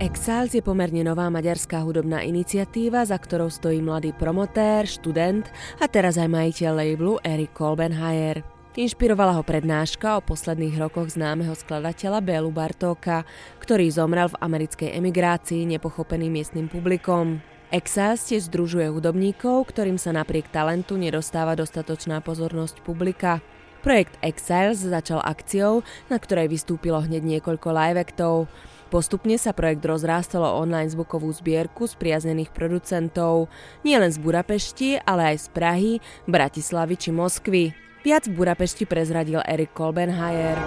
Exiles je pomerne nová maďarská hudobná iniciatíva, za ktorou stojí mladý promotér, študent a teraz aj majiteľ labelu Eric Kolbenhajer. Inšpirovala ho prednáška o posledných rokoch známeho skladateľa Bélu Bartóka, ktorý zomrel v americkej emigrácii nepochopený miestnym publikom. Exiles tiež združuje hudobníkov, ktorým sa napriek talentu nedostáva dostatočná pozornosť publika. Projekt Exiles začal akciou, na ktorej vystúpilo hneď niekoľko live actov. Postupne sa projekt rozrástol online zvukovú zbierku z priaznených producentov, nielen z Budapešti, ale aj z Prahy, Bratislavy či Moskvy. Viac v Budapešti prezradil Erik Kolbenhajer.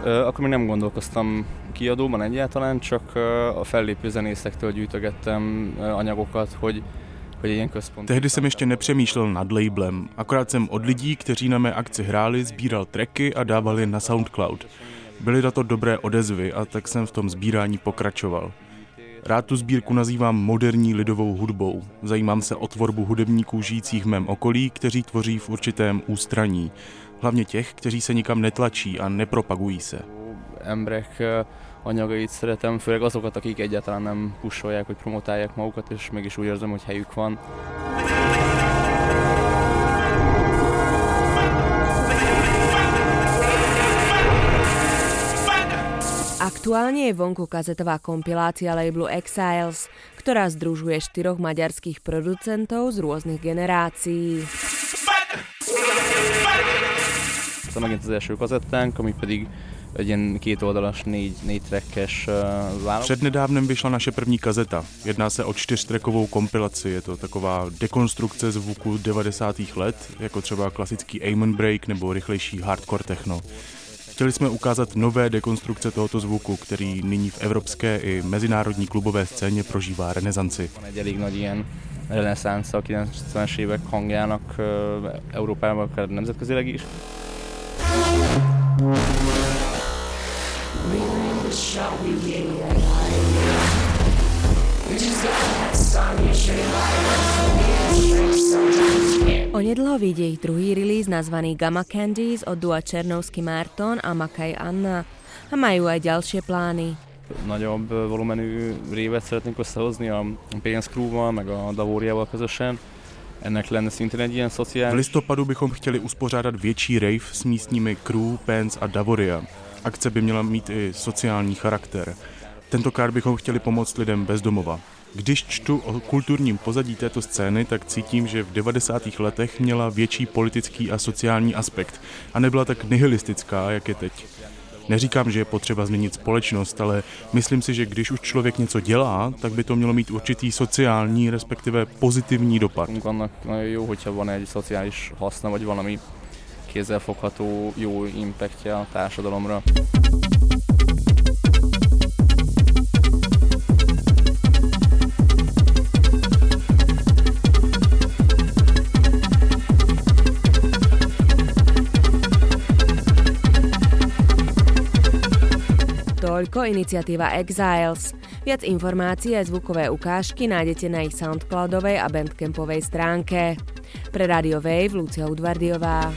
Akkor még nem gondolkoztam kiadóban egyáltalán, csak a fellépő zenészektől gyűjtögettem anyagokat, hogy Tehdy jsem ještě nepřemýšlel nad labelem, akorát jsem od lidí, kteří na mé akci hráli, sbíral tracky a dával je na SoundCloud. Byly na to dobré odezvy a tak jsem v tom sbírání pokračoval. Rád tu sbírku nazývám moderní lidovou hudbou. Zajímám se o tvorbu hudebníků žijících v mém okolí, kteří tvoří v určitém ústraní. Hlavně těch, kteří se nikam netlačí a nepropagují se. Emberek anyagait szeretem, főleg azokat, akik egyáltalán nem pusolják, hogy promotálják magukat, és mégis úgy érzem, hogy helyük van. Aktuálne je vonku kazetová kompilácia labelu Exiles, ktorá združuje štyroch maďarských producentov z rôznych generácií. Ez megint az első kazettánk, ami pedig egy ilyen kétoldalas négy, négy trackes uh, Přednedávnem vyšla naše první kazeta. Jedná se o čtyřtrekovou kompilaci. Je to taková dekonstrukce zvuku 90. let, jako třeba klasický Amen Break nebo rychlejší hardcore techno. Chtěli jsme ukázat nové dekonstrukce tohoto zvuku, který nyní v evropské i mezinárodní klubové scéně prožívá renesanci. Reneszánsz a 90-es évek hangjának Európában, akár nemzetközileg is. Onedlho vyjde ich druhý release nazvaný Gamma Candies od Dua Černovský Marton a Makaj Anna a majú aj ďalšie plány. Nagyobb volumenű révet szeretnénk összehozni a Pain Screw-val, meg a Davóriával közösen. V listopadu bychom chtěli uspořádat větší rave s místními Crew, Pants a Davoria. Akce by měla mít i sociální charakter. Tentokrát bychom chtěli pomoct lidem bez domova. Když čtu o kulturním pozadí této scény, tak cítím, že v 90. letech měla větší politický a sociální aspekt a nebyla tak nihilistická, jak je teď. Neříkám, že je potřeba změnit společnost, ale myslím si, že když už člověk něco dělá, tak by to mělo mít určitý sociální, respektive pozitivní dopad. Jó, kézzelfogható jó impactja a társadalomra. Toľko iniciatíva Exiles. Viac informácií a zvukové ukážky nájdete na ich Soundcloudovej a Bandcampovej stránke. Pre Radio Wave Lucia Udvardiová.